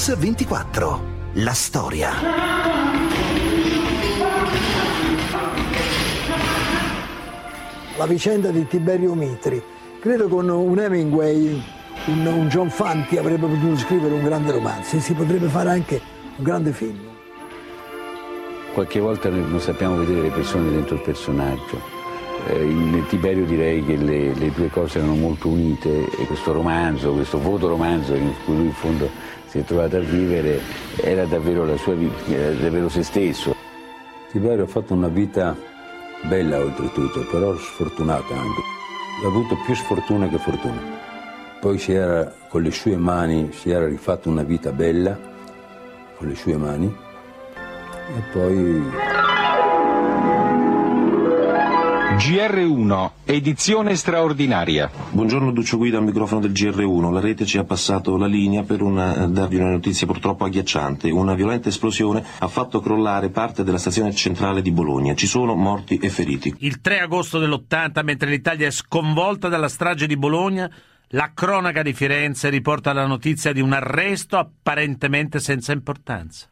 Mix 24. La storia. La vicenda di Tiberio Mitri. Credo con un Hemingway, un, un John Fanti avrebbe potuto scrivere un grande romanzo e si potrebbe fare anche un grande film. Qualche volta non sappiamo vedere le persone dentro il personaggio. Eh, in Tiberio direi che le, le, due cose erano molto unite e questo romanzo, questo fotoromanzo in cui lui in fondo si è trovato a vivere era davvero la sua vita, era davvero se stesso. Tiberio ha fatto una vita bella oltretutto, però sfortunata anche. Ha avuto più sfortuna che fortuna. Poi si era, con le sue mani, si era rifatto una vita bella, con le sue mani, e poi GR1, edizione straordinaria. Buongiorno Duccio Guida al microfono del GR1. La rete ci ha passato la linea per una, darvi una notizia purtroppo agghiacciante. Una violenta esplosione ha fatto crollare parte della stazione centrale di Bologna. Ci sono morti e feriti. Il 3 agosto dell'80, mentre l'Italia è sconvolta dalla strage di Bologna, la cronaca di Firenze riporta la notizia di un arresto apparentemente senza importanza.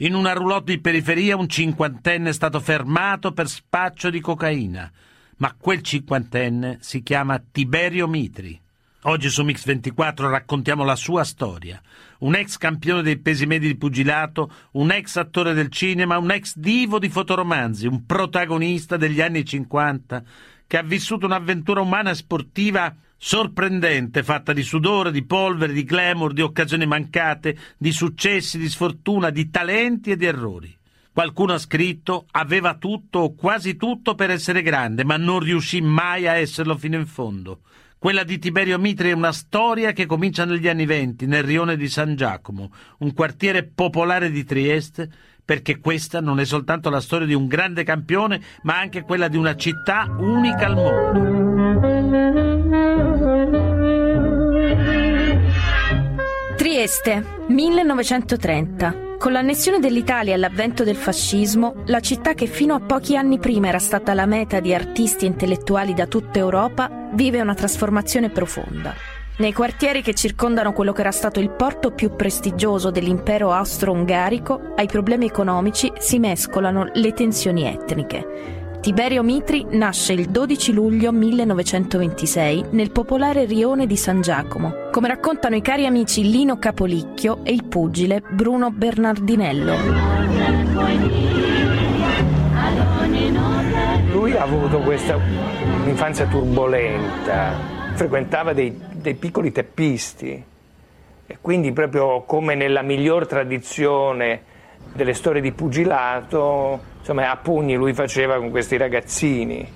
In una roulotte di periferia un cinquantenne è stato fermato per spaccio di cocaina, ma quel cinquantenne si chiama Tiberio Mitri. Oggi su Mix24 raccontiamo la sua storia. Un ex campione dei pesi medi di pugilato, un ex attore del cinema, un ex divo di fotoromanzi, un protagonista degli anni 50 che ha vissuto un'avventura umana e sportiva sorprendente, fatta di sudore, di polvere, di glamour, di occasioni mancate, di successi, di sfortuna, di talenti e di errori. Qualcuno ha scritto aveva tutto o quasi tutto per essere grande, ma non riuscì mai a esserlo fino in fondo. Quella di Tiberio Mitri è una storia che comincia negli anni venti, nel rione di San Giacomo, un quartiere popolare di Trieste, perché questa non è soltanto la storia di un grande campione, ma anche quella di una città unica al mondo. Trieste, 1930. Con l'annessione dell'Italia e l'avvento del fascismo, la città che fino a pochi anni prima era stata la meta di artisti e intellettuali da tutta Europa, vive una trasformazione profonda. Nei quartieri che circondano quello che era stato il porto più prestigioso dell'impero austro-ungarico, ai problemi economici si mescolano le tensioni etniche. Tiberio Mitri nasce il 12 luglio 1926 nel popolare rione di San Giacomo, come raccontano i cari amici Lino Capolicchio e il pugile Bruno Bernardinello. Lui ha avuto questa infanzia turbolenta, frequentava dei, dei piccoli teppisti e quindi proprio come nella miglior tradizione delle storie di pugilato insomma, a pugni lui faceva con questi ragazzini.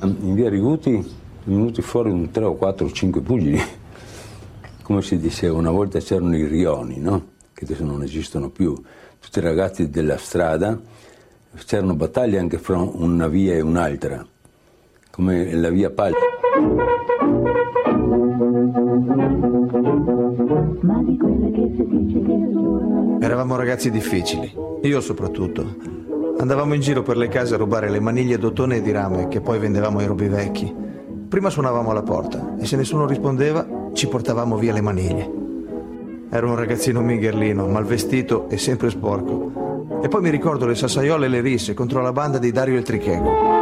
In via Riguti sono venuti fuori un 3 o 4 o 5 pugili. Come si diceva, una volta c'erano i rioni, no? che adesso non esistono più. Tutti i ragazzi della strada, c'erano battaglie anche fra una via e un'altra, come la via Palma. Eravamo ragazzi difficili, io soprattutto. Andavamo in giro per le case a rubare le maniglie d'ottone e di rame che poi vendevamo ai vecchi. Prima suonavamo alla porta e se nessuno rispondeva ci portavamo via le maniglie. Ero un ragazzino mingherlino, mal vestito e sempre sporco. E poi mi ricordo le sassaiole e le risse contro la banda di Dario il Trichego.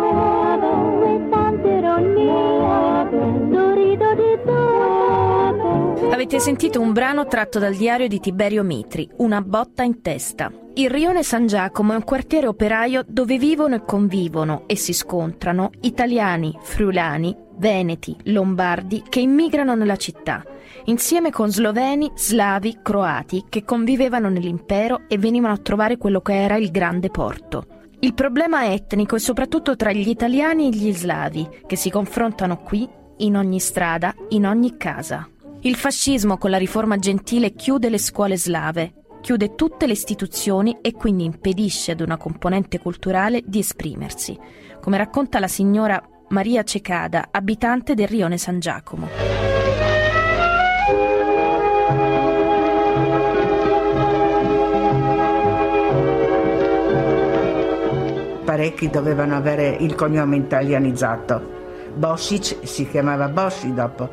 Avete sentito un brano tratto dal diario di Tiberio Mitri, Una botta in testa. Il rione San Giacomo è un quartiere operaio dove vivono e convivono e si scontrano italiani, friulani, veneti, lombardi che immigrano nella città, insieme con sloveni, slavi, croati che convivevano nell'impero e venivano a trovare quello che era il grande porto. Il problema etnico è soprattutto tra gli italiani e gli slavi, che si confrontano qui, in ogni strada, in ogni casa. Il fascismo con la riforma gentile chiude le scuole slave, chiude tutte le istituzioni e quindi impedisce ad una componente culturale di esprimersi, come racconta la signora Maria Cecada, abitante del rione San Giacomo. Parecchi dovevano avere il cognome italianizzato. Bosic si chiamava Bossi dopo,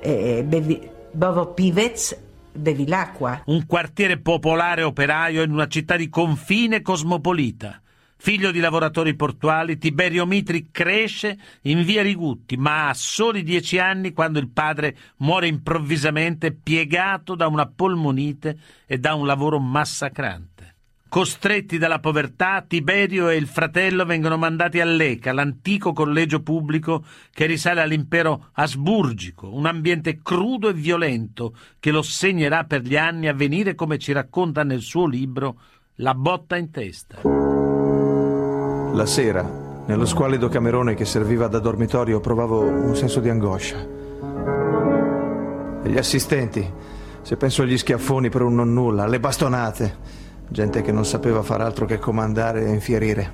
eh, Bevi, Bovo Pivez Bevilacqua. Un quartiere popolare operaio in una città di confine cosmopolita. Figlio di lavoratori portuali, Tiberio Mitri cresce in via Rigutti, ma ha soli dieci anni quando il padre muore improvvisamente piegato da una polmonite e da un lavoro massacrante. Costretti dalla povertà, Tiberio e il fratello vengono mandati a Leca, l'antico collegio pubblico che risale all'impero asburgico, un ambiente crudo e violento che lo segnerà per gli anni a venire, come ci racconta nel suo libro La botta in testa. La sera, nello squallido camerone che serviva da dormitorio, provavo un senso di angoscia. E gli assistenti, se penso agli schiaffoni per un nonnulla, alle bastonate gente che non sapeva far altro che comandare e infierire.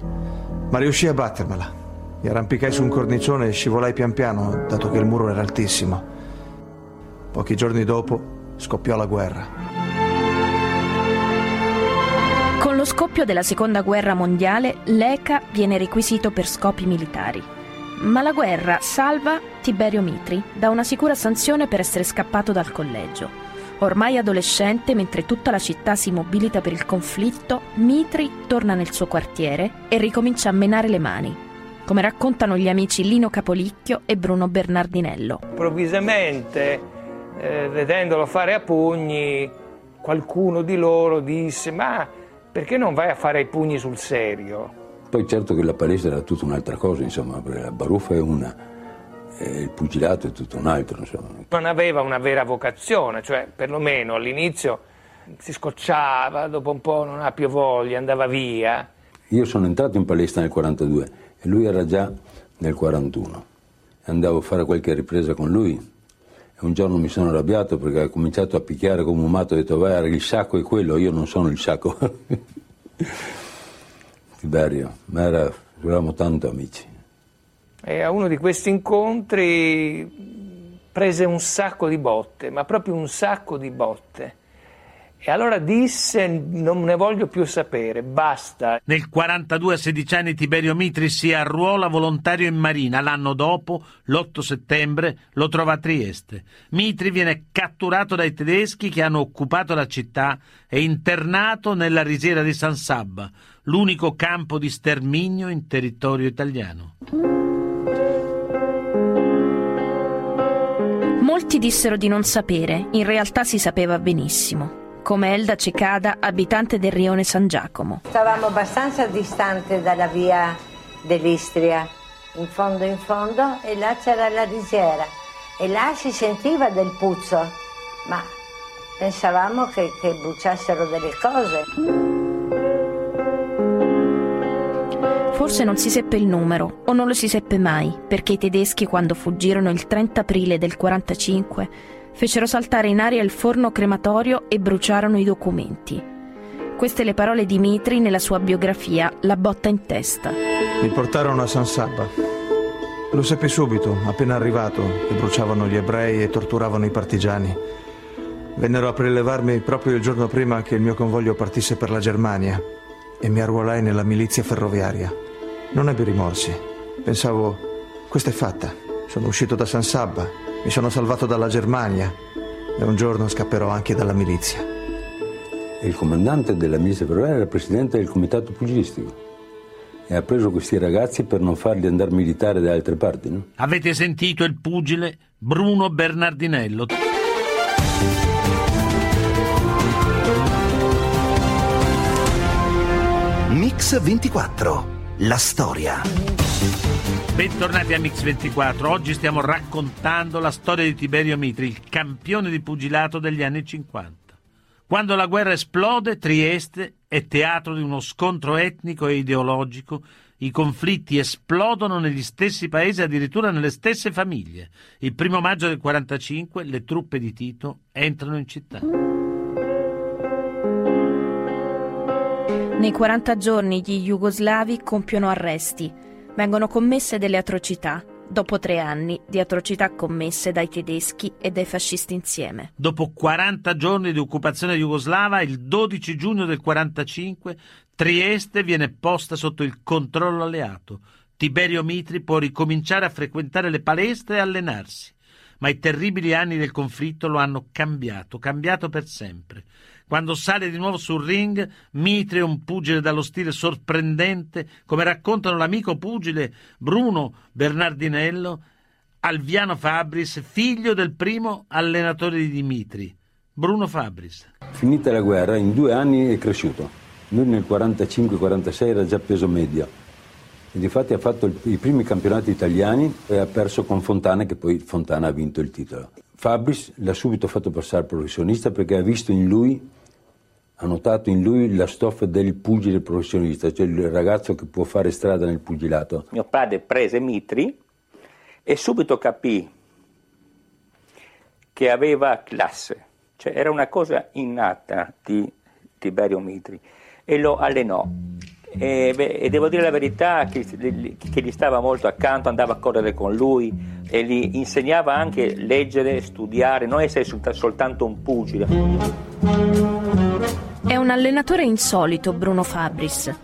Ma riuscì a battermela. Mi arrampicai su un cornicione e scivolai pian piano, dato che il muro era altissimo. Pochi giorni dopo scoppiò la guerra. Con lo scoppio della seconda guerra mondiale, l'ECA viene requisito per scopi militari. Ma la guerra salva Tiberio Mitri da una sicura sanzione per essere scappato dal collegio. Ormai adolescente, mentre tutta la città si mobilita per il conflitto, Mitri torna nel suo quartiere e ricomincia a menare le mani, come raccontano gli amici Lino Capolicchio e Bruno Bernardinello. Improvvisamente, eh, vedendolo fare a pugni, qualcuno di loro disse ma perché non vai a fare i pugni sul serio? Poi certo che la palestra era tutta un'altra cosa, insomma, la baruffa è una, il pugilato è tutto un altro. Insomma. Non aveva una vera vocazione, cioè perlomeno all'inizio si scocciava, dopo un po' non ha più voglia, andava via. Io sono entrato in palestra nel 42 e lui era già nel 41. Andavo a fare qualche ripresa con lui e un giorno mi sono arrabbiato perché ha cominciato a picchiare come un matto, ho detto vai, il sacco è quello, io non sono il sacco. Tiberio, ma era, eravamo tanto amici. E a uno di questi incontri prese un sacco di botte, ma proprio un sacco di botte. E allora disse: Non ne voglio più sapere, basta. Nel 42 a 16 anni Tiberio Mitri si arruola volontario in marina. L'anno dopo, l'8 settembre, lo trova a Trieste. Mitri viene catturato dai tedeschi che hanno occupato la città e internato nella risiera di San Sabba, l'unico campo di sterminio in territorio italiano. Molti dissero di non sapere, in realtà si sapeva benissimo. Come Elda Cecada, abitante del rione San Giacomo. Stavamo abbastanza distante dalla via dell'Istria, in fondo in fondo, e là c'era la risiera. E là si sentiva del puzzo, ma pensavamo che, che bruciassero delle cose. Forse non si seppe il numero, o non lo si seppe mai, perché i tedeschi, quando fuggirono il 30 aprile del 45, fecero saltare in aria il forno crematorio e bruciarono i documenti. Queste le parole di Mitri nella sua biografia La botta in testa. Mi portarono a San Sabba. Lo seppi subito, appena arrivato, che bruciavano gli ebrei e torturavano i partigiani. Vennero a prelevarmi proprio il giorno prima che il mio convoglio partisse per la Germania e mi arruolai nella milizia ferroviaria. Non ebbi rimorsi. Pensavo, questa è fatta. Sono uscito da San Sabba, mi sono salvato dalla Germania e un giorno scapperò anche dalla milizia. Il comandante della milizia ferroviaria era il presidente del comitato pugilistico e ha preso questi ragazzi per non farli andare a militare da altre parti. No? Avete sentito il pugile Bruno Bernardinello. Mix 24 la storia. Bentornati a Mix24. Oggi stiamo raccontando la storia di Tiberio Mitri, il campione di pugilato degli anni 50. Quando la guerra esplode, Trieste è teatro di uno scontro etnico e ideologico. I conflitti esplodono negli stessi paesi, addirittura nelle stesse famiglie. Il primo maggio del 45 le truppe di Tito entrano in città. Nei 40 giorni gli jugoslavi compiono arresti, vengono commesse delle atrocità, dopo tre anni di atrocità commesse dai tedeschi e dai fascisti insieme. Dopo 40 giorni di occupazione jugoslava, il 12 giugno del 45, Trieste viene posta sotto il controllo alleato. Tiberio Mitri può ricominciare a frequentare le palestre e allenarsi. ma i terribili anni del conflitto lo hanno cambiato, cambiato per sempre. Quando sale di nuovo sul ring, Mitri è un pugile dallo stile sorprendente, come raccontano l'amico pugile Bruno Bernardinello, Alviano Fabris, figlio del primo allenatore di Dimitri, Bruno Fabris. Finita la guerra, in due anni è cresciuto. Lui nel 45-46 era già peso medio. E difatti ha fatto i primi campionati italiani e ha perso con Fontana, che poi Fontana ha vinto il titolo. Fabris l'ha subito fatto passare professionista perché ha visto in lui, ha notato in lui la stoffa del pugile professionista, cioè il ragazzo che può fare strada nel pugilato. Mio padre prese Mitri e subito capì che aveva classe, cioè era una cosa innata di Tiberio Mitri e lo allenò. E, beh, e, devo dire la verità che, che, gli stava molto accanto, andava a correre con lui e gli insegnava anche leggere, studiare, non essere soltanto un pugile. Un allenatore insolito Bruno Fabris.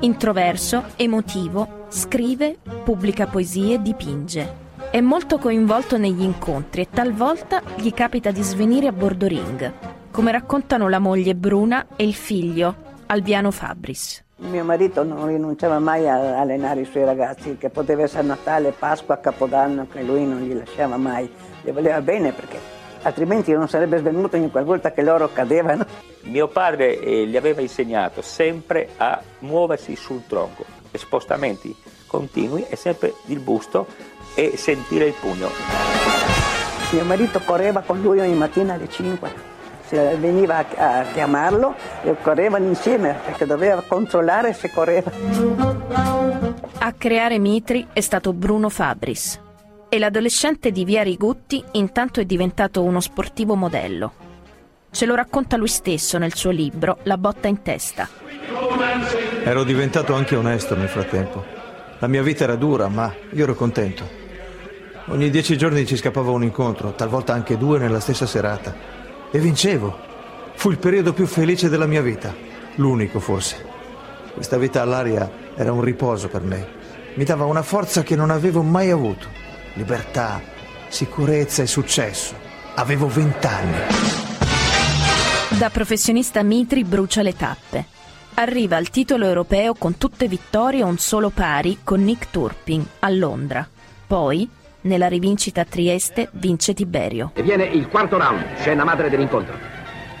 Introverso, emotivo, scrive, pubblica poesie, dipinge. È molto coinvolto negli incontri e talvolta gli capita di svenire a bordo ring, come raccontano la moglie Bruna e il figlio Albiano Fabris. Mio marito non rinunciava mai a allenare i suoi ragazzi, che poteva essere Natale, Pasqua, Capodanno, che lui non gli lasciava mai. Gli voleva bene perché altrimenti non sarebbe svenuto ogni qualvolta che loro cadevano. Mio padre eh, gli aveva insegnato sempre a muoversi sul tronco, spostamenti continui e sempre il busto e sentire il pugno. Mio marito correva con lui ogni mattina alle 5. Se veniva a chiamarlo e correvano insieme perché doveva controllare se correva. A creare Mitri è stato Bruno Fabris e l'adolescente di Via Rigutti intanto è diventato uno sportivo modello. Ce lo racconta lui stesso nel suo libro La botta in testa. Ero diventato anche onesto nel frattempo. La mia vita era dura, ma io ero contento. Ogni dieci giorni ci scappava un incontro, talvolta anche due nella stessa serata. E vincevo. Fu il periodo più felice della mia vita. L'unico forse. Questa vita all'aria era un riposo per me. Mi dava una forza che non avevo mai avuto. Libertà, sicurezza e successo. Avevo vent'anni. Da professionista Mitri brucia le tappe. Arriva al titolo europeo con tutte vittorie e un solo pari con Nick Turpin a Londra. Poi nella rivincita a Trieste vince Tiberio. E viene il quarto round, scena madre dell'incontro.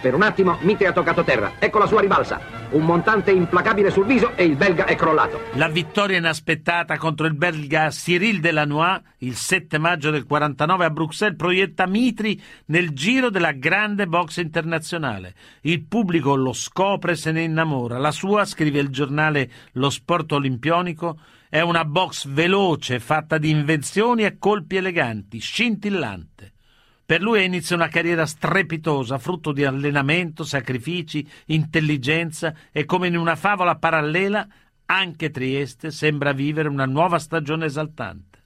Per un attimo Mitre ha toccato terra. Ecco la sua ribalza. Un montante implacabile sul viso e il belga è crollato. La vittoria inaspettata contro il belga Cyril Delannoy il 7 maggio del 49 a Bruxelles proietta Mitri nel giro della grande box internazionale. Il pubblico lo scopre e se ne innamora. La sua, scrive il giornale Lo Sport Olimpionico, è una box veloce, fatta di invenzioni e colpi eleganti, scintillante. Per lui inizia una carriera strepitosa, frutto di allenamento, sacrifici, intelligenza e come in una favola parallela, anche Trieste sembra vivere una nuova stagione esaltante.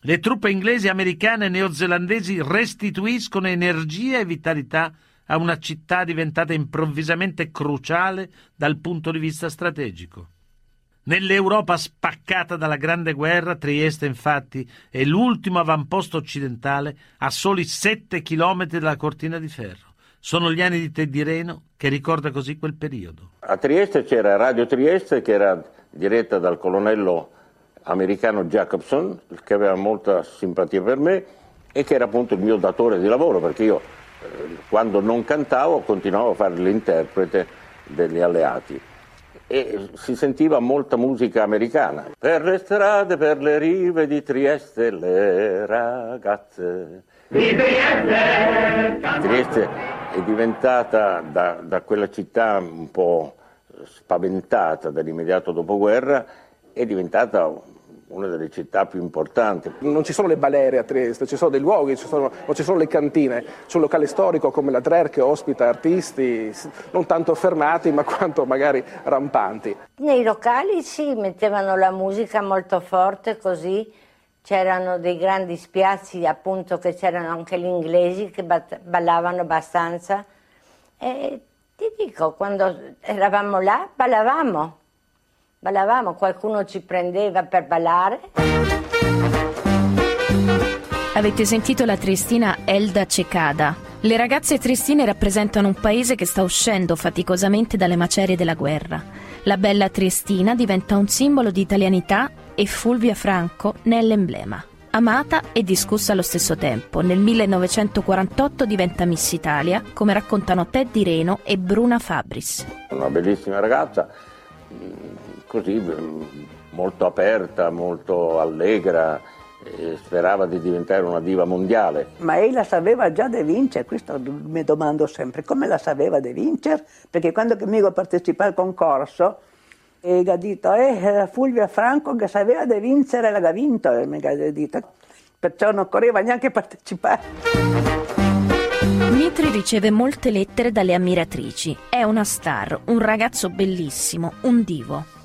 Le truppe inglesi, americane e neozelandesi restituiscono energia e vitalità a una città diventata improvvisamente cruciale dal punto di vista strategico. Nell'Europa spaccata dalla Grande Guerra, Trieste infatti è l'ultimo avamposto occidentale a soli sette chilometri dalla cortina di ferro. Sono gli anni di Teddy Reno che ricorda così quel periodo. A Trieste c'era Radio Trieste che era diretta dal colonnello americano Jacobson, che aveva molta simpatia per me e che era appunto il mio datore di lavoro, perché io eh, quando non cantavo continuavo a fare l'interprete degli alleati e si sentiva molta musica americana. Per le strade, per le rive di Trieste, le ragazze. Di Trieste! Trieste è diventata da, da quella città un po' spaventata dall'immediato dopoguerra, è diventata una delle città più importanti. Non ci sono le balere a Trieste, ci sono dei luoghi, ci sono, non ci sono le cantine. C'è un locale storico come la Drer che ospita artisti non tanto fermati ma quanto magari rampanti. Nei locali sì, mettevano la musica molto forte così. C'erano dei grandi spiazzi appunto che c'erano anche gli inglesi che ballavano abbastanza. E ti dico, quando eravamo là ballavamo ballavamo, qualcuno ci prendeva per ballare. Avete sentito la triestina Elda Cecada. Le ragazze triestine rappresentano un paese che sta uscendo faticosamente dalle macerie della guerra. La bella triestina diventa un simbolo di italianità e Fulvia Franco ne è l'emblema. Amata e discussa allo stesso tempo, nel 1948 diventa Miss Italia, come raccontano Teddy Reno e Bruna Fabris. Una bellissima ragazza, così molto aperta, molto allegra, sperava di diventare una diva mondiale. Ma lei la sapeva già di vincere, questo mi domando sempre, come la sapeva di vincere? Perché quando mi partecipare al concorso, e ha detto, eh, Fulvia Franco che sapeva di vincere, l'ha vinto, e mi ha detto, perciò non correva neanche partecipare. Mitri riceve molte lettere dalle ammiratrici. È una star, un ragazzo bellissimo, un divo.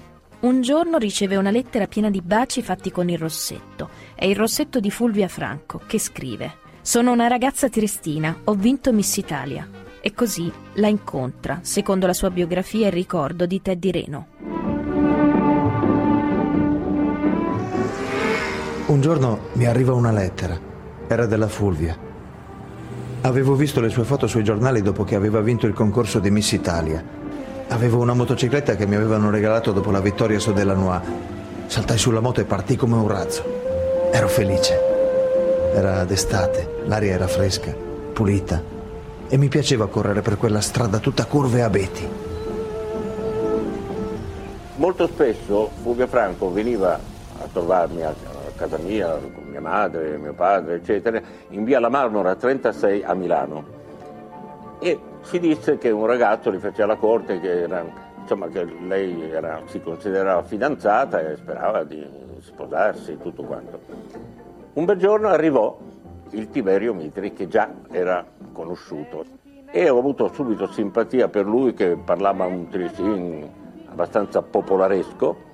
Un giorno riceve una lettera piena di baci fatti con il rossetto. È il rossetto di Fulvia Franco, che scrive: Sono una ragazza triestina, ho vinto Miss Italia. E così la incontra, secondo la sua biografia e ricordo di Teddy Reno. Un giorno mi arriva una lettera. Era della Fulvia. Avevo visto le sue foto sui giornali dopo che aveva vinto il concorso di Miss Italia. Avevo una motocicletta che mi avevano regalato dopo la vittoria su Delanois. Saltai sulla moto e partì come un razzo. Ero felice. Era d'estate, l'aria era fresca, pulita e mi piaceva correre per quella strada tutta curve e abeti. Molto spesso Fulvia Franco veniva a trovarmi a casa mia, con mia madre, mio padre, eccetera, in via La Marmora 36 a Milano. E si disse che un ragazzo gli faceva la corte, che, era, insomma, che lei era, si considerava fidanzata e sperava di sposarsi, tutto quanto. Un bel giorno arrivò il Tiberio Mitri, che già era conosciuto, e ho avuto subito simpatia per lui, che parlava un trisin abbastanza popolaresco,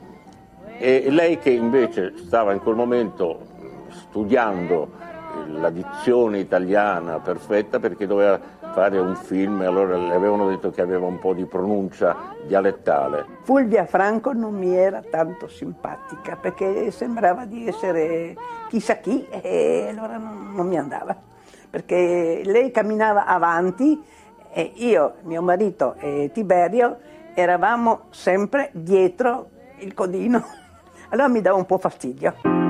e lei che invece stava in quel momento studiando la dizione italiana perfetta perché doveva fare un film e allora le avevano detto che aveva un po' di pronuncia dialettale. Fulvia Franco non mi era tanto simpatica perché sembrava di essere chissà chi e allora non, non mi andava perché lei camminava avanti e io, mio marito e Tiberio eravamo sempre dietro il codino. Allora mi dava un po' fastidio.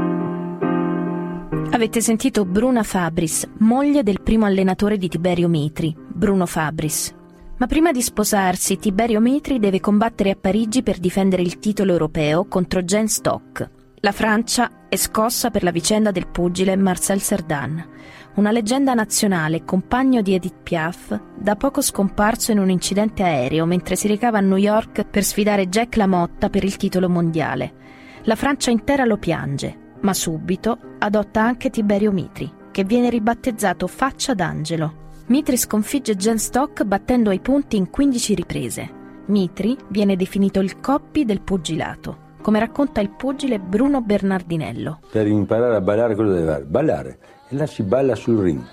Avete sentito Bruna Fabris, moglie del primo allenatore di Tiberio Mitri, Bruno Fabris. Ma prima di sposarsi, Tiberio Mitri deve combattere a Parigi per difendere il titolo europeo contro Jen Stock. La Francia è scossa per la vicenda del pugile Marcel Cerdan, una leggenda nazionale, compagno di Edith Piaf, da poco scomparso in un incidente aereo mentre si recava a New York per sfidare Jack LaMotta per il titolo mondiale. La Francia intera lo piange, ma subito adotta anche Tiberio Mitri, che viene ribattezzato Faccia d'Angelo. Mitri sconfigge Jen Stock battendo ai punti in 15 riprese. Mitri viene definito il coppi del pugilato, come racconta il pugile Bruno Bernardinello. Per imparare a ballare cosa deve fare? Ballare. E là si balla sul ring.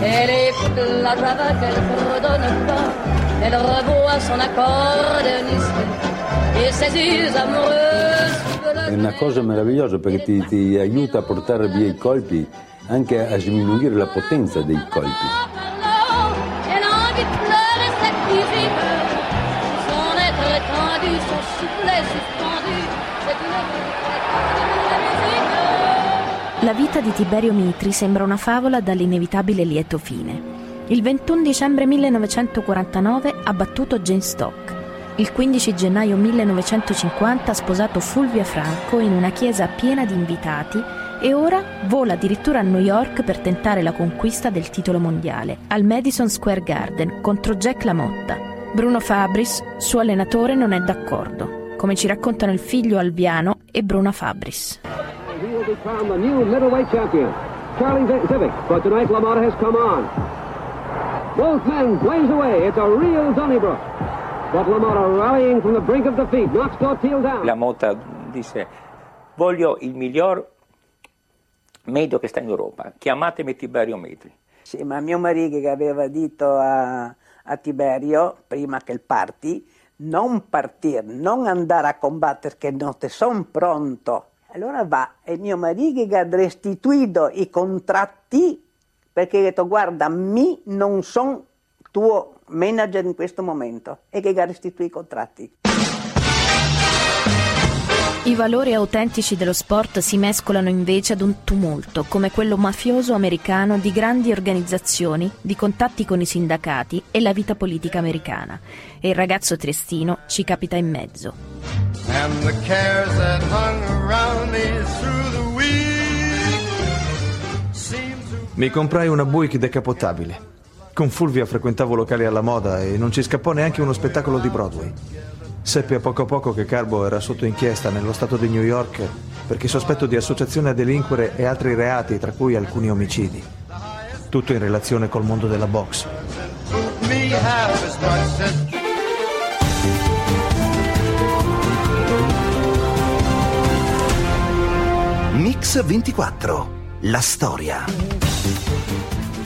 Elle È una cosa meravigliosa perché ti, ti aiuta a portare via i colpi, anche a diminuire la potenza dei colpi. La vita di Tiberio Mitri sembra una favola dall'inevitabile lieto fine. Il 21 dicembre 1949 ha battuto Jane Stock. Il 15 gennaio 1950 ha sposato Fulvia Franco in una chiesa piena di invitati e ora vola addirittura a New York per tentare la conquista del titolo mondiale al Madison Square Garden contro Jack LaMotta. Bruno Fabris, suo allenatore, non è d'accordo, come ci raccontano il figlio Alviano e Bruna Fabris. Both men blaze away. It's a real Donnybrook. La Motta disse, voglio il miglior medio che sta in Europa, chiamatemi Tiberio Mitri. Sì, ma mio marito che aveva detto a, a Tiberio, prima che il parti, non partire, non andare a combattere che non te son pronto. Allora va e mio marito ha restituito i contratti perché ha detto guarda, mi non sono tuo manager in questo momento e che ha restituito i contratti. I valori autentici dello sport si mescolano invece ad un tumulto, come quello mafioso americano di grandi organizzazioni, di contatti con i sindacati e la vita politica americana. E il ragazzo triestino ci capita in mezzo. And the cares that hung around me through the week Mi comprai una Buick decapotabile. Con Fulvia frequentavo locali alla moda e non ci scappò neanche uno spettacolo di Broadway. Seppi a poco a poco che Carbo era sotto inchiesta nello stato di New York perché sospetto di associazione a delinquere e altri reati, tra cui alcuni omicidi. Tutto in relazione col mondo della box. Mix 24. La storia.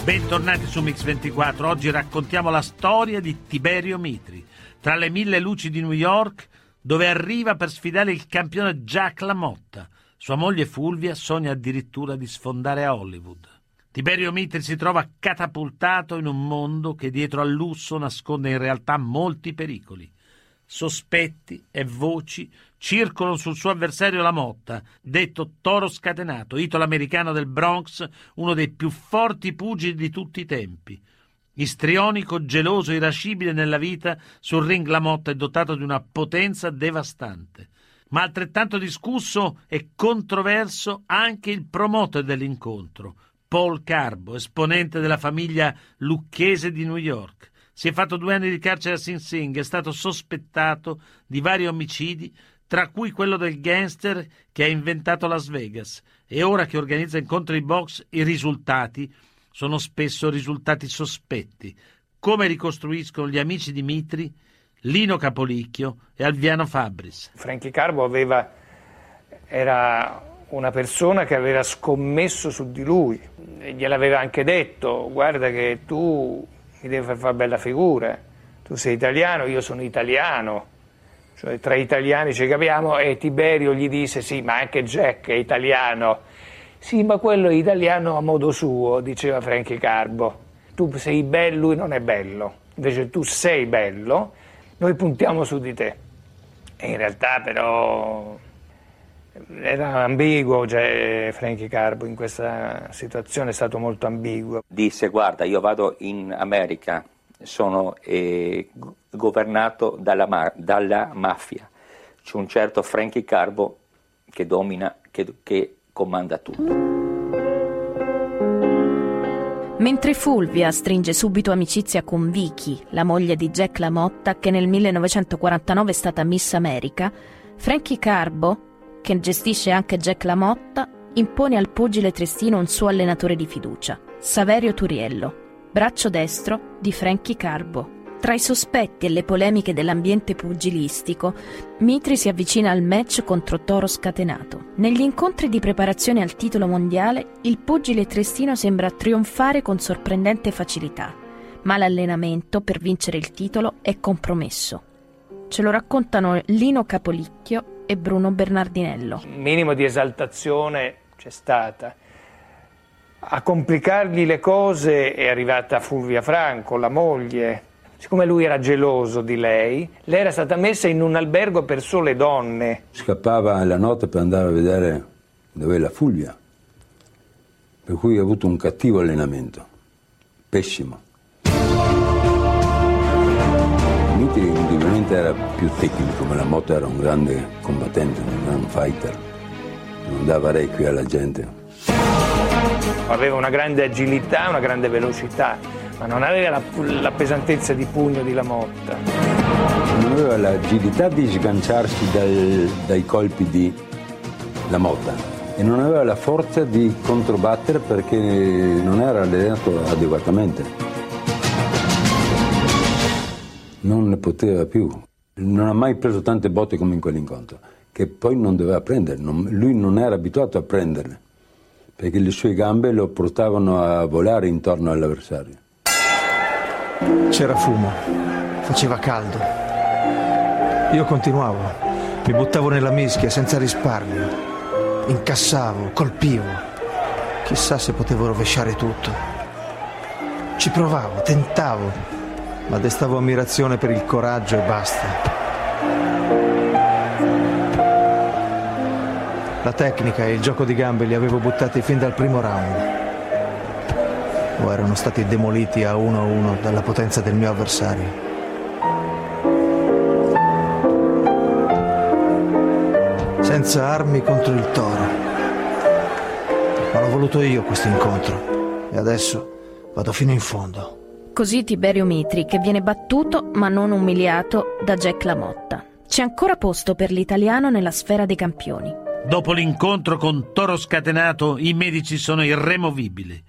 Bentornati su Mix24. Oggi raccontiamo la storia di Tiberio Mitri, tra le mille luci di New York, dove arriva per sfidare il campione Jack LaMotta. Sua moglie Fulvia sogna addirittura di sfondare a Hollywood. Tiberio Mitri si trova catapultato in un mondo che dietro al lusso nasconde in realtà molti pericoli. Sospetti e voci circolano sul suo avversario La Motta, detto Toro Scatenato, italo-americano del Bronx, uno dei più forti pugili di tutti i tempi. Istrionico, geloso, irascibile nella vita, sul ring La Motta è dotato di una potenza devastante. Ma altrettanto discusso e controverso anche il promoter dell'incontro, Paul Carbo, esponente della famiglia lucchese di New York. Si è fatto due anni di carcere a Sing Sing, è stato sospettato di vari omicidi, tra cui quello del gangster che ha inventato Las Vegas. E ora che organizza incontri box, i risultati sono spesso risultati sospetti, come ricostruiscono gli amici di Mitri, Lino Capolicchio e Alviano Fabris. Frankie Carbo aveva, era una persona che aveva scommesso su di lui, e gliel'aveva anche detto, guarda che tu mi devi far fare bella figura, tu sei italiano, io sono italiano, cioè tra italiani ci capiamo e Tiberio gli disse sì, ma anche Jack è italiano. Sì, ma quello è italiano a modo suo, diceva Frankie Carbo. Tu sei bello, lui non è bello. Invece tu sei bello, noi puntiamo su di te. E in realtà però era ambiguo, cioè Frankie Carbo in questa situazione è stato molto ambiguo. Disse guarda io vado in America, sono eh, go- governato dalla, ma- dalla mafia, c'è un certo Frankie Carbo che domina, che, che comanda tutto. Mentre Fulvia stringe subito amicizia con Vicky, la moglie di Jack LaMotta, che nel 1949 è stata Miss America, Frankie Carbo, che gestisce anche Jack LaMotta, impone al pugile trestino un suo allenatore di fiducia, Saverio Turiello, braccio destro di Frankie Carbo. Tra i sospetti e le polemiche dell'ambiente pugilistico, Mitri si avvicina al match contro Toro Scatenato. Negli incontri di preparazione al titolo mondiale, il pugile trestino sembra trionfare con sorprendente facilità, ma l'allenamento per vincere il titolo è compromesso. Ce lo raccontano Lino Capolicchio e Bruno Bernardinello. Un minimo di esaltazione c'è stata. A complicargli le cose è arrivata Fulvia Franco, la moglie. Siccome lui era geloso di lei, lei era stata messa in un albergo per sole donne. Scappava la notte per andare a vedere dove è la Fulvia, per cui ha avuto un cattivo allenamento, pessimo. Mitri indubbiamente era più tecnico, ma la moto era un grande combattente, un gran fighter, non dava requie alla gente. Aveva una grande agilità, una grande velocità, ma non aveva la, la pesantezza di pugno di Lamotta. Non aveva l'agilità di sganciarsi dal- dai colpi di la motta e non aveva la forza di controbattere perché non era allenato adeguatamente. Non ne poteva più. Non ha mai preso tante botte come in quell'incontro, che poi non doveva prendere. Non- lui non era abituato a prenderle, perché le sue gambe lo portavano a volare intorno all'avversario. C'era fumo, faceva caldo. Io continuavo, mi buttavo nella mischia senza risparmio. incassavo, colpivo. Chissà se potevo rovesciare tutto. Ci provavo, tentavo, ma destavo ammirazione per il coraggio e basta. La tecnica e il gioco di gambe li avevo buttati fin dal primo round. O erano stati demoliti a uno a uno dalla potenza del mio avversario. Senza armi contro il toro. Ma l'ho voluto io questo incontro. E adesso vado fino in fondo. Così Tiberio Mitri che viene battuto ma non umiliato da Jack LaMotta. C'è ancora posto per l'italiano nella sfera dei campioni. Dopo l'incontro con Toro Scatenato, i medici sono irremovibili.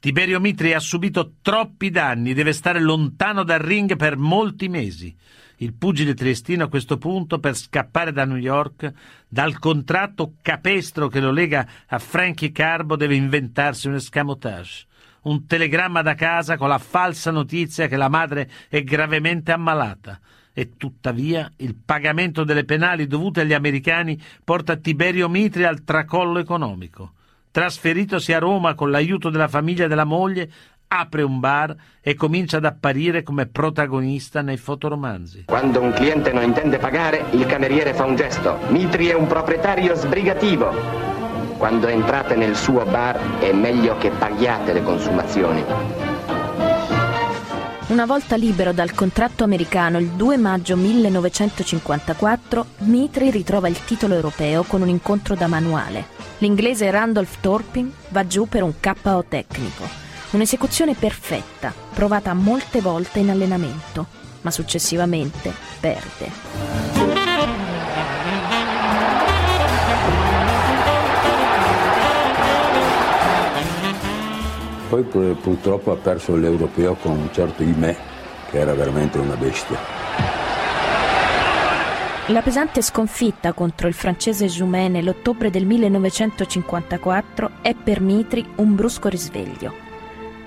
Tiberio Mitri ha subito troppi danni, deve stare lontano dal ring per molti mesi. Il pugile triestino a questo punto, per scappare da New York, dal contratto capestro che lo lega a Frankie Carbo, deve inventarsi un escamotage. Un telegramma da casa con la falsa notizia che la madre è gravemente ammalata. E tuttavia il pagamento delle penali dovute agli americani porta Tiberio Mitri al tracollo economico. Trasferitosi a Roma con l'aiuto della famiglia e della moglie, apre un bar e comincia ad apparire come protagonista nei fotoromanzi. Quando un cliente non intende pagare, il cameriere fa un gesto. Mitri è un proprietario sbrigativo. Quando entrate nel suo bar è meglio che paghiate le consumazioni. Una volta libero dal contratto americano il 2 maggio 1954, Mitri ritrova il titolo europeo con un incontro da manuale. L'inglese Randolph Torpin va giù per un KO tecnico. Un'esecuzione perfetta, provata molte volte in allenamento, ma successivamente perde. Poi pur- purtroppo ha perso l'europeo con un certo Imè, che era veramente una bestia. La pesante sconfitta contro il francese Jumet nell'ottobre del 1954 è per Mitri un brusco risveglio.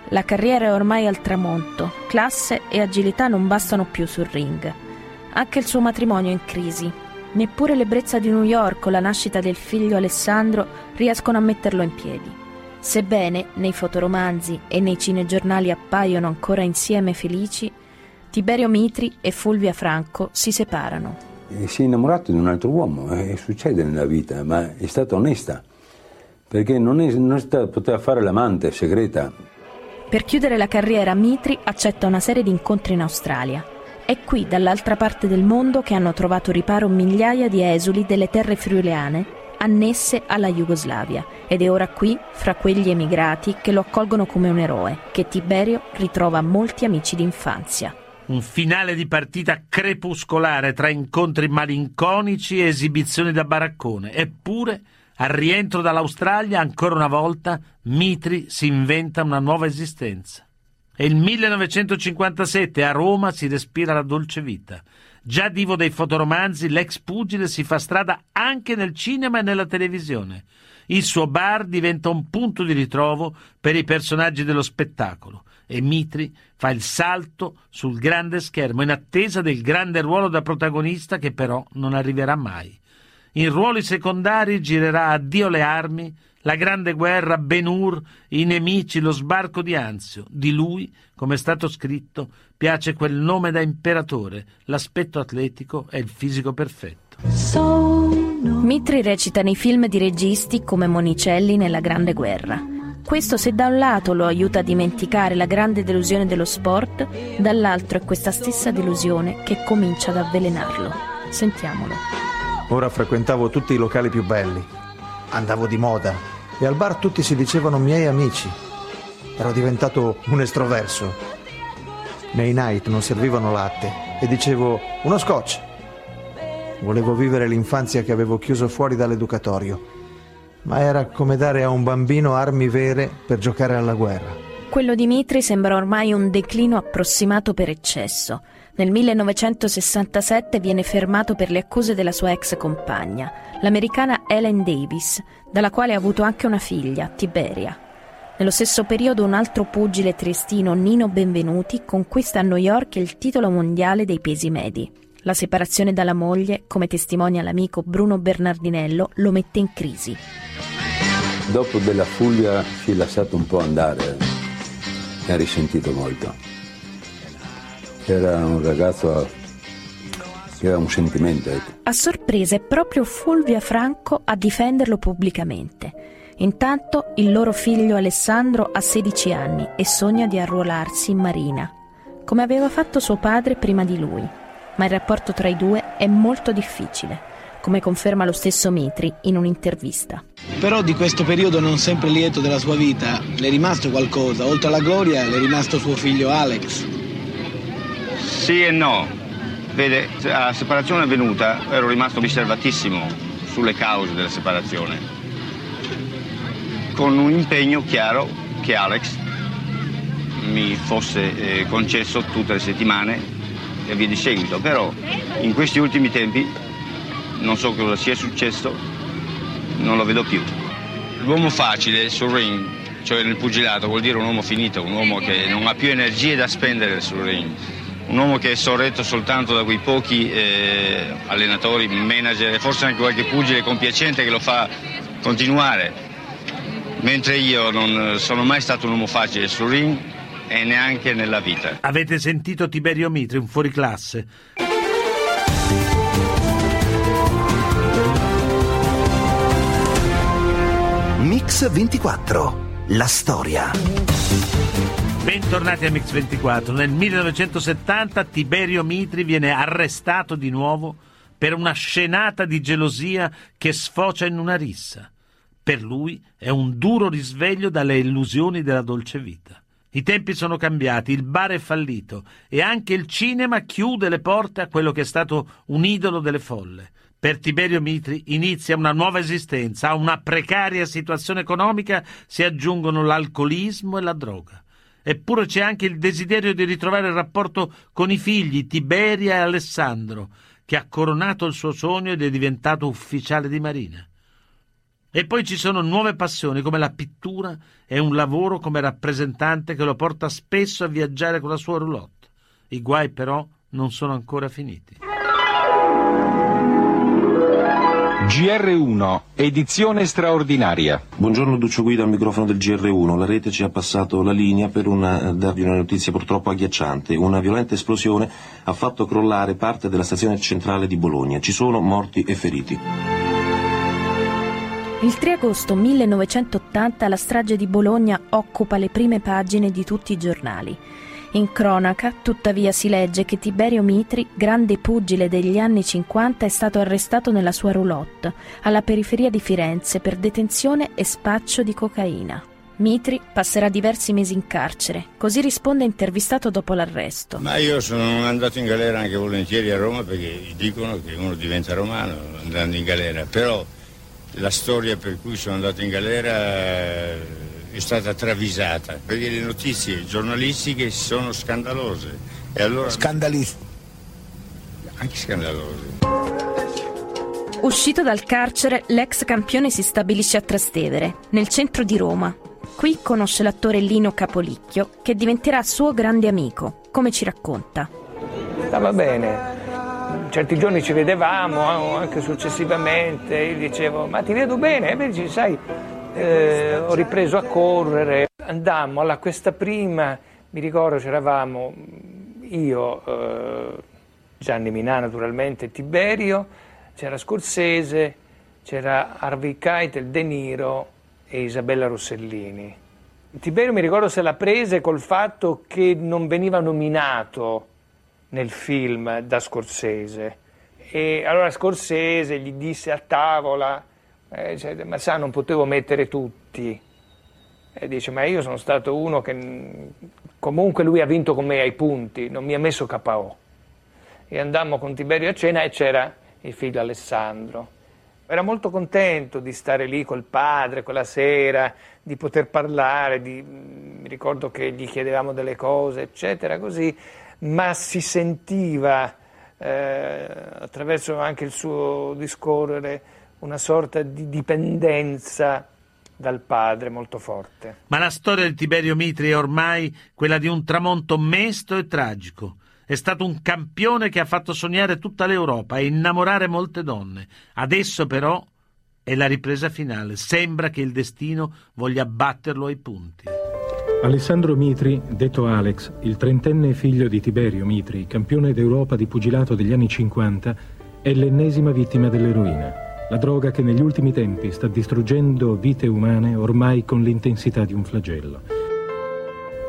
La carriera è ormai al tramonto, classe e agilità non bastano più sul ring. Anche il suo matrimonio è in crisi. Neppure l'ebbrezza di New York o la nascita del figlio Alessandro riescono a metterlo in piedi. Sebbene nei fotoromanzi e nei cinegiornali appaiono ancora insieme felici, Tiberio Mitri e Fulvia Franco si separano. E si è innamorato di un altro uomo, e succede nella vita, ma è stata onesta, perché non, è, non è stata- poteva fare l'amante segreta. Per chiudere la carriera Mitri accetta una serie di incontri in Australia. È qui, dall'altra parte del mondo, che hanno trovato riparo migliaia di esuli delle terre friuliane annesse alla Jugoslavia ed è ora qui, fra quegli emigrati, che lo accolgono come un eroe, che Tiberio ritrova molti amici d'infanzia. Un finale di partita crepuscolare tra incontri malinconici e esibizioni da baraccone. Eppure, al rientro dall'Australia, ancora una volta, Mitri si inventa una nuova esistenza. È il 1957, a Roma si respira la dolce vita. Già divo dei fotoromanzi, l'ex pugile si fa strada anche nel cinema e nella televisione. Il suo bar diventa un punto di ritrovo per i personaggi dello spettacolo e Mitri fa il salto sul grande schermo in attesa del grande ruolo da protagonista che però non arriverà mai. In ruoli secondari girerà Addio le armi, La grande guerra, Ben Hur, I nemici, Lo sbarco di Anzio. Di lui, come è stato scritto, piace quel nome da imperatore, l'aspetto atletico e il fisico perfetto. Mitri recita nei film di registi come Monicelli nella Grande Guerra. Questo se da un lato lo aiuta a dimenticare la grande delusione dello sport, dall'altro è questa stessa delusione che comincia ad avvelenarlo. Sentiamolo. Ora frequentavo tutti i locali più belli. Andavo di moda e al bar tutti si dicevano miei amici. Ero diventato un estroverso. Nei night non servivano latte e dicevo uno scotch. Volevo vivere l'infanzia che avevo chiuso fuori dall'educatorio, ma era come dare a un bambino armi vere per giocare alla guerra. Quello di Mitri sembra ormai un declino approssimato per eccesso. Nel 1967 viene fermato per le accuse della sua ex compagna, l'americana Ellen Davis, dalla quale ha avuto anche una figlia, Tiberia. Nello stesso periodo un altro pugile triestino, Nino Benvenuti, conquista a New York il titolo mondiale dei pesi medi. La separazione dalla moglie, come testimonia l'amico Bruno Bernardinello, lo mette in crisi. dopo della Fulvia si è lasciato un po' andare, mi ha risentito molto. Era un ragazzo che aveva un sentimento. Ecco. A sorpresa è proprio Fulvia Franco a difenderlo pubblicamente. Intanto il loro figlio Alessandro ha 16 anni e sogna di arruolarsi in marina, come aveva fatto suo padre prima di lui. Ma il rapporto tra i due è molto difficile come conferma lo stesso Mitri in un'intervista. Però di questo periodo non sempre lieto della sua vita le è rimasto qualcosa, oltre alla gloria le è rimasto suo figlio Alex. Sì e no. Vede, la separazione avvenuta ero rimasto riservatissimo sulle cause della separazione, con un impegno chiaro che Alex mi fosse eh, concesso tutte le settimane e via di seguito, però in questi ultimi tempi non so cosa sia successo, non lo vedo più. L'uomo facile sul ring, cioè nel pugilato, vuol dire un uomo finito, un uomo che non ha più energie da spendere sul ring, un uomo che è sorretto soltanto da quei pochi eh, allenatori, manager e forse anche qualche pugile compiacente che lo fa continuare. Mentre io non sono mai stato un uomo facile sul ring e neanche nella vita. Avete sentito Tiberio Mitri, un fuoriclasse? Mix 24. La storia. Bentornati a Mix 24. Nel 1970 Tiberio Mitri viene arrestato di nuovo per una scenata di gelosia che sfocia in una rissa. Per lui è un duro risveglio dalle illusioni della dolce vita. I tempi sono cambiati, il bar è fallito e anche il cinema chiude le porte a quello che è stato un idolo delle folle. Per Tiberio Mitri inizia una nuova esistenza, a una precaria situazione economica si aggiungono l'alcolismo e la droga. Eppure c'è anche il desiderio di ritrovare il rapporto con i figli Tiberia e Alessandro, che ha coronato il suo sogno ed è diventato ufficiale di marina. E poi ci sono nuove passioni come la pittura e un lavoro come rappresentante che lo porta spesso a viaggiare con la sua roulotte. I guai però non sono ancora finiti. GR1, edizione straordinaria. Buongiorno Duccio Guido al microfono del GR1. La rete ci ha passato la linea per una, darvi una notizia purtroppo agghiacciante. Una violenta esplosione ha fatto crollare parte della stazione centrale di Bologna. Ci sono morti e feriti. Il 3 agosto 1980 la strage di Bologna occupa le prime pagine di tutti i giornali. In cronaca, tuttavia, si legge che Tiberio Mitri, grande pugile degli anni 50, è stato arrestato nella sua roulotte, alla periferia di Firenze, per detenzione e spaccio di cocaina. Mitri passerà diversi mesi in carcere, così risponde intervistato dopo l'arresto. Ma io sono andato in galera anche volentieri a Roma perché dicono che uno diventa romano andando in galera, però la storia per cui sono andato in galera è stata travisata, perché le notizie giornalistiche sono scandalose. E allora... Scandalistiche. Anche scandalose. Uscito dal carcere, l'ex campione si stabilisce a Trastevere, nel centro di Roma. Qui conosce l'attore Lino Capolicchio, che diventerà suo grande amico, come ci racconta. Stava bene. Certi giorni ci vedevamo, anche successivamente, io dicevo, ma ti vedo bene, e invece sai, eh, ho ripreso a correre, andammo alla questa prima, mi ricordo c'eravamo io, eh, Gianni Minà naturalmente, Tiberio, c'era Scorsese, c'era Harvey Keitel, De Niro e Isabella Rossellini. Tiberio mi ricordo se la prese col fatto che non veniva nominato nel film da Scorsese. E allora Scorsese gli disse a tavola, eh, cioè, ma sa, non potevo mettere tutti. E dice, ma io sono stato uno che comunque lui ha vinto con me ai punti, non mi ha messo KO. E andammo con Tiberio a cena e c'era il figlio Alessandro. Era molto contento di stare lì col padre quella sera, di poter parlare, di... mi ricordo che gli chiedevamo delle cose, eccetera, così, ma si sentiva eh, attraverso anche il suo discorrere una sorta di dipendenza dal padre molto forte. Ma la storia di Tiberio Mitri è ormai quella di un tramonto mesto e tragico. È stato un campione che ha fatto sognare tutta l'Europa e innamorare molte donne. Adesso però È la ripresa finale. Sembra che il destino voglia batterlo ai punti. Alessandro Mitri, detto Alex, il trentenne figlio di Tiberio Mitri, campione d'Europa di pugilato degli anni 50, è l'ennesima vittima dell'eroina, la droga che negli ultimi tempi sta distruggendo vite umane ormai con l'intensità di un flagello.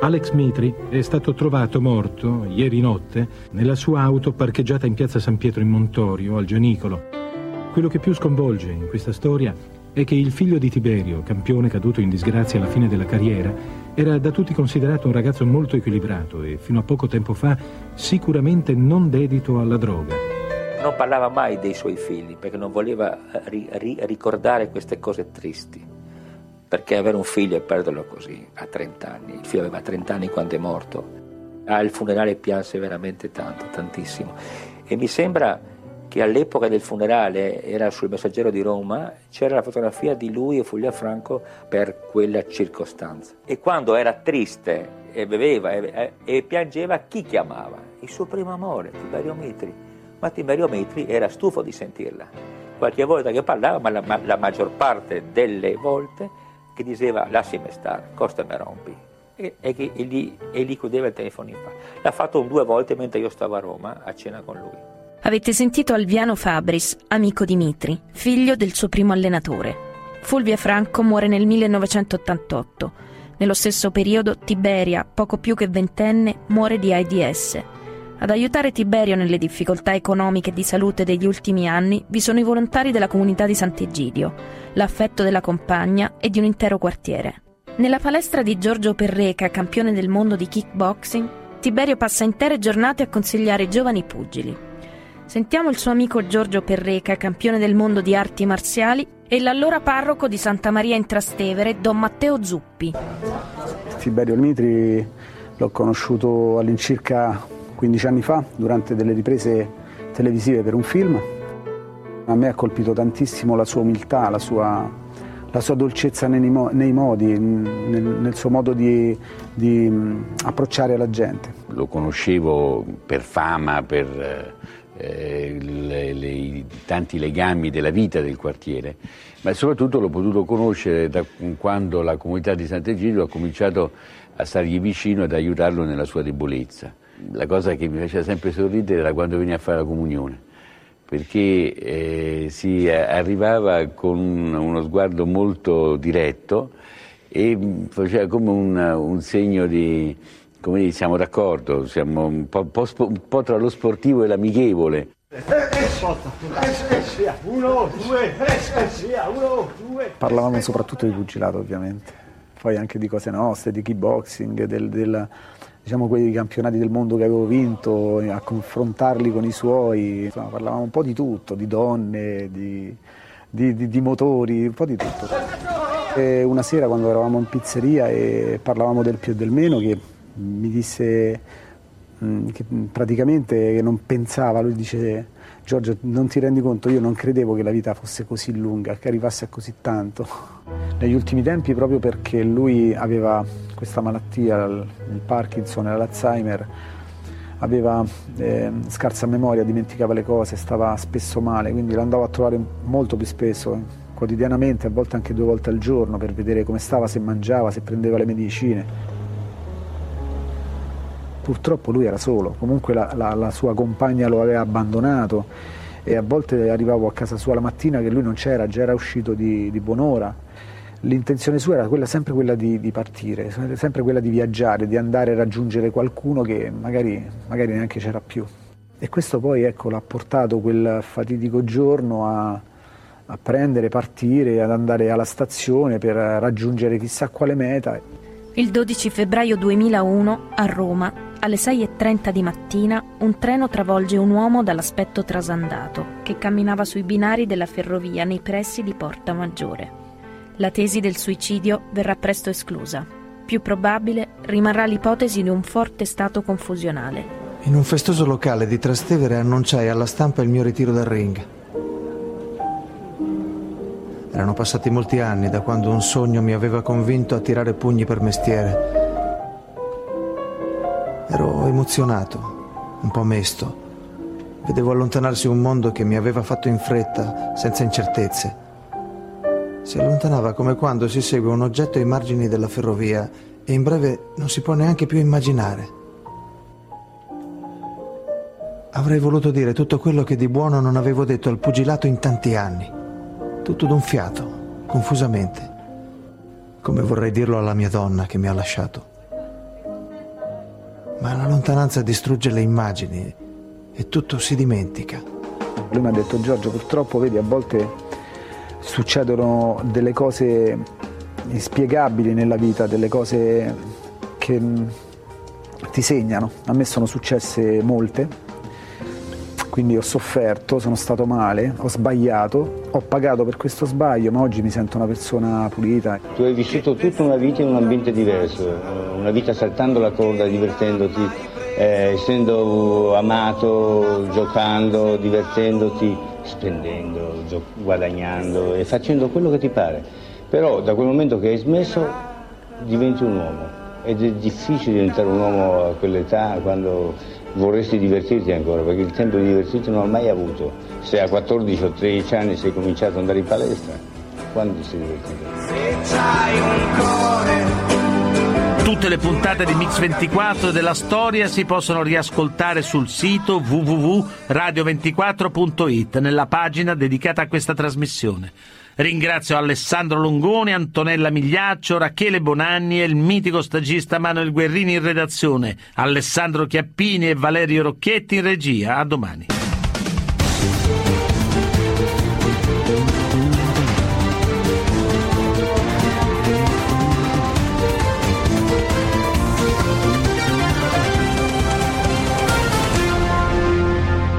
Alex Mitri è stato trovato morto ieri notte nella sua auto parcheggiata in piazza San Pietro in Montorio, al Gianicolo. Quello che più sconvolge in questa storia è che il figlio di Tiberio, campione caduto in disgrazia alla fine della carriera, era da tutti considerato un ragazzo molto equilibrato e fino a poco tempo fa sicuramente non dedito alla droga. Non parlava mai dei suoi figli perché non voleva ri- ri- ricordare queste cose tristi. Perché avere un figlio e perderlo così a 30 anni, il figlio aveva 30 anni quando è morto, al funerale pianse veramente tanto, tantissimo. E mi sembra che all'epoca del funerale era sul Messaggero di Roma, c'era la fotografia di lui e Fulvia Franco per quella circostanza. E quando era triste e beveva e, e piangeva, chi chiamava? Il suo primo amore, Tiberio Mitri. Ma Tiberio Mitri era stufo di sentirla. Qualche volta che parlava, ma la, ma la maggior parte delle volte che diceva lasciami stare, costa me rompi. E, e, e, gli, e gli chiudeva il telefono in faccia. L'ha fatto due volte mentre io stavo a Roma a cena con lui. Avete sentito Alviano Fabris, amico di Mitri, figlio del suo primo allenatore. Fulvia Franco muore nel 1988. Nello stesso periodo Tiberia, poco più che ventenne, muore di AIDS. Ad aiutare Tiberio nelle difficoltà economiche e di salute degli ultimi anni vi sono i volontari della comunità di Sant'Egidio, l'affetto della compagna e di un intero quartiere. Nella palestra di Giorgio Perreca, campione del mondo di kickboxing, Tiberio passa intere giornate a consigliare i giovani pugili. Sentiamo il suo amico Giorgio Perreca, campione del mondo di arti marziali, e l'allora parroco di Santa Maria in Trastevere, Don Matteo Zuppi. Tiberio Mitri l'ho conosciuto all'incirca 15 anni fa durante delle riprese televisive per un film. A me ha colpito tantissimo la sua umiltà, la sua, la sua dolcezza nei, nei modi, nel, nel, suo modo di, di approcciare la gente. Lo conoscevo per fama, per eh, le, le, i tanti legami della vita del quartiere, ma soprattutto l'ho potuto conoscere da quando la comunità di Sant'Egidio ha cominciato a stargli vicino e ad aiutarlo nella sua debolezza. La cosa che mi faceva sempre sorridere era quando veniva a fare la comunione, perché eh, si arrivava con uno sguardo molto diretto e faceva come un, un segno di come dire, siamo d'accordo, siamo un po', po', un po', tra lo sportivo e l'amichevole. Parlavamo soprattutto di pugilato ovviamente, poi anche di cose nostre, di kickboxing, del, del, diciamo quei campionati del mondo che avevo vinto, a confrontarli con i suoi, insomma, parlavamo un po' di tutto, di donne, di, di, di, di motori, un po' di tutto. E una sera quando eravamo in pizzeria e parlavamo del più e del meno che mi disse mm, che praticamente non pensava, lui dice Giorgio non ti rendi conto, io non credevo che la vita fosse così lunga, che arrivasse a così tanto. Negli ultimi tempi proprio perché lui aveva questa malattia, il Parkinson e l'Alzheimer, aveva eh, scarsa memoria, dimenticava le cose, stava spesso male, quindi lo andavo a trovare molto più spesso, quotidianamente, a volte anche due volte al giorno per vedere come stava, se mangiava, se prendeva le medicine purtroppo lui era solo, comunque la, la, la sua compagna lo aveva abbandonato e a volte arrivavo a casa sua la mattina che lui non c'era, già era uscito di, di buon'ora. L'intenzione sua era quella, sempre quella di, di, partire, sempre quella di viaggiare, di andare a raggiungere qualcuno che magari, magari neanche c'era più. E questo poi ecco, l'ha portato quel fatidico giorno a, a prendere, partire, ad andare alla stazione per raggiungere chissà quale meta. Il 12 febbraio 2001 a Roma alle 6.30 di mattina un treno travolge un uomo dall'aspetto trasandato che camminava sui binari della ferrovia nei pressi di Porta Maggiore. La tesi del suicidio verrà presto esclusa. Più probabile rimarrà l'ipotesi di un forte stato confusionale. In un festoso locale di Trastevere annunciai alla stampa il mio ritiro dal ring. Erano passati molti anni da quando un sogno mi aveva convinto a tirare pugni per mestiere Ero emozionato, un po' mesto. Vedevo allontanarsi un mondo che mi aveva fatto in fretta, senza incertezze. Si allontanava come quando si segue un oggetto ai margini della ferrovia e in breve non si può neanche più immaginare. Avrei voluto dire tutto quello che di buono non avevo detto al pugilato in tanti anni. Tutto d'un fiato, confusamente, come vorrei dirlo alla mia donna che mi ha lasciato. Ma la lontananza distrugge le immagini e tutto si dimentica. Lui mi ha detto Giorgio, purtroppo vedi a volte succedono delle cose inspiegabili nella vita, delle cose che ti segnano. A me sono successe molte, quindi ho sofferto, sono stato male, ho sbagliato, ho pagato per questo sbaglio, ma oggi mi sento una persona pulita. Tu hai vissuto tutta una vita in un ambiente diverso, una vita saltando la corda, divertendoti, eh, essendo amato, giocando, divertendoti, spendendo, gio- guadagnando e facendo quello che ti pare. Però da quel momento che hai smesso diventi un uomo ed è difficile diventare un uomo a quell'età quando vorresti divertirti ancora, perché il tempo di divertirti non l'ho mai avuto. Se a 14 o 13 anni sei cominciato ad andare in palestra, quando sei divertito? Tutte le puntate di Mix24 della storia si possono riascoltare sul sito www.radio24.it nella pagina dedicata a questa trasmissione. Ringrazio Alessandro Longoni, Antonella Migliaccio, Rachele Bonanni e il mitico stagista Manuel Guerrini in redazione, Alessandro Chiappini e Valerio Rocchetti in regia. A domani.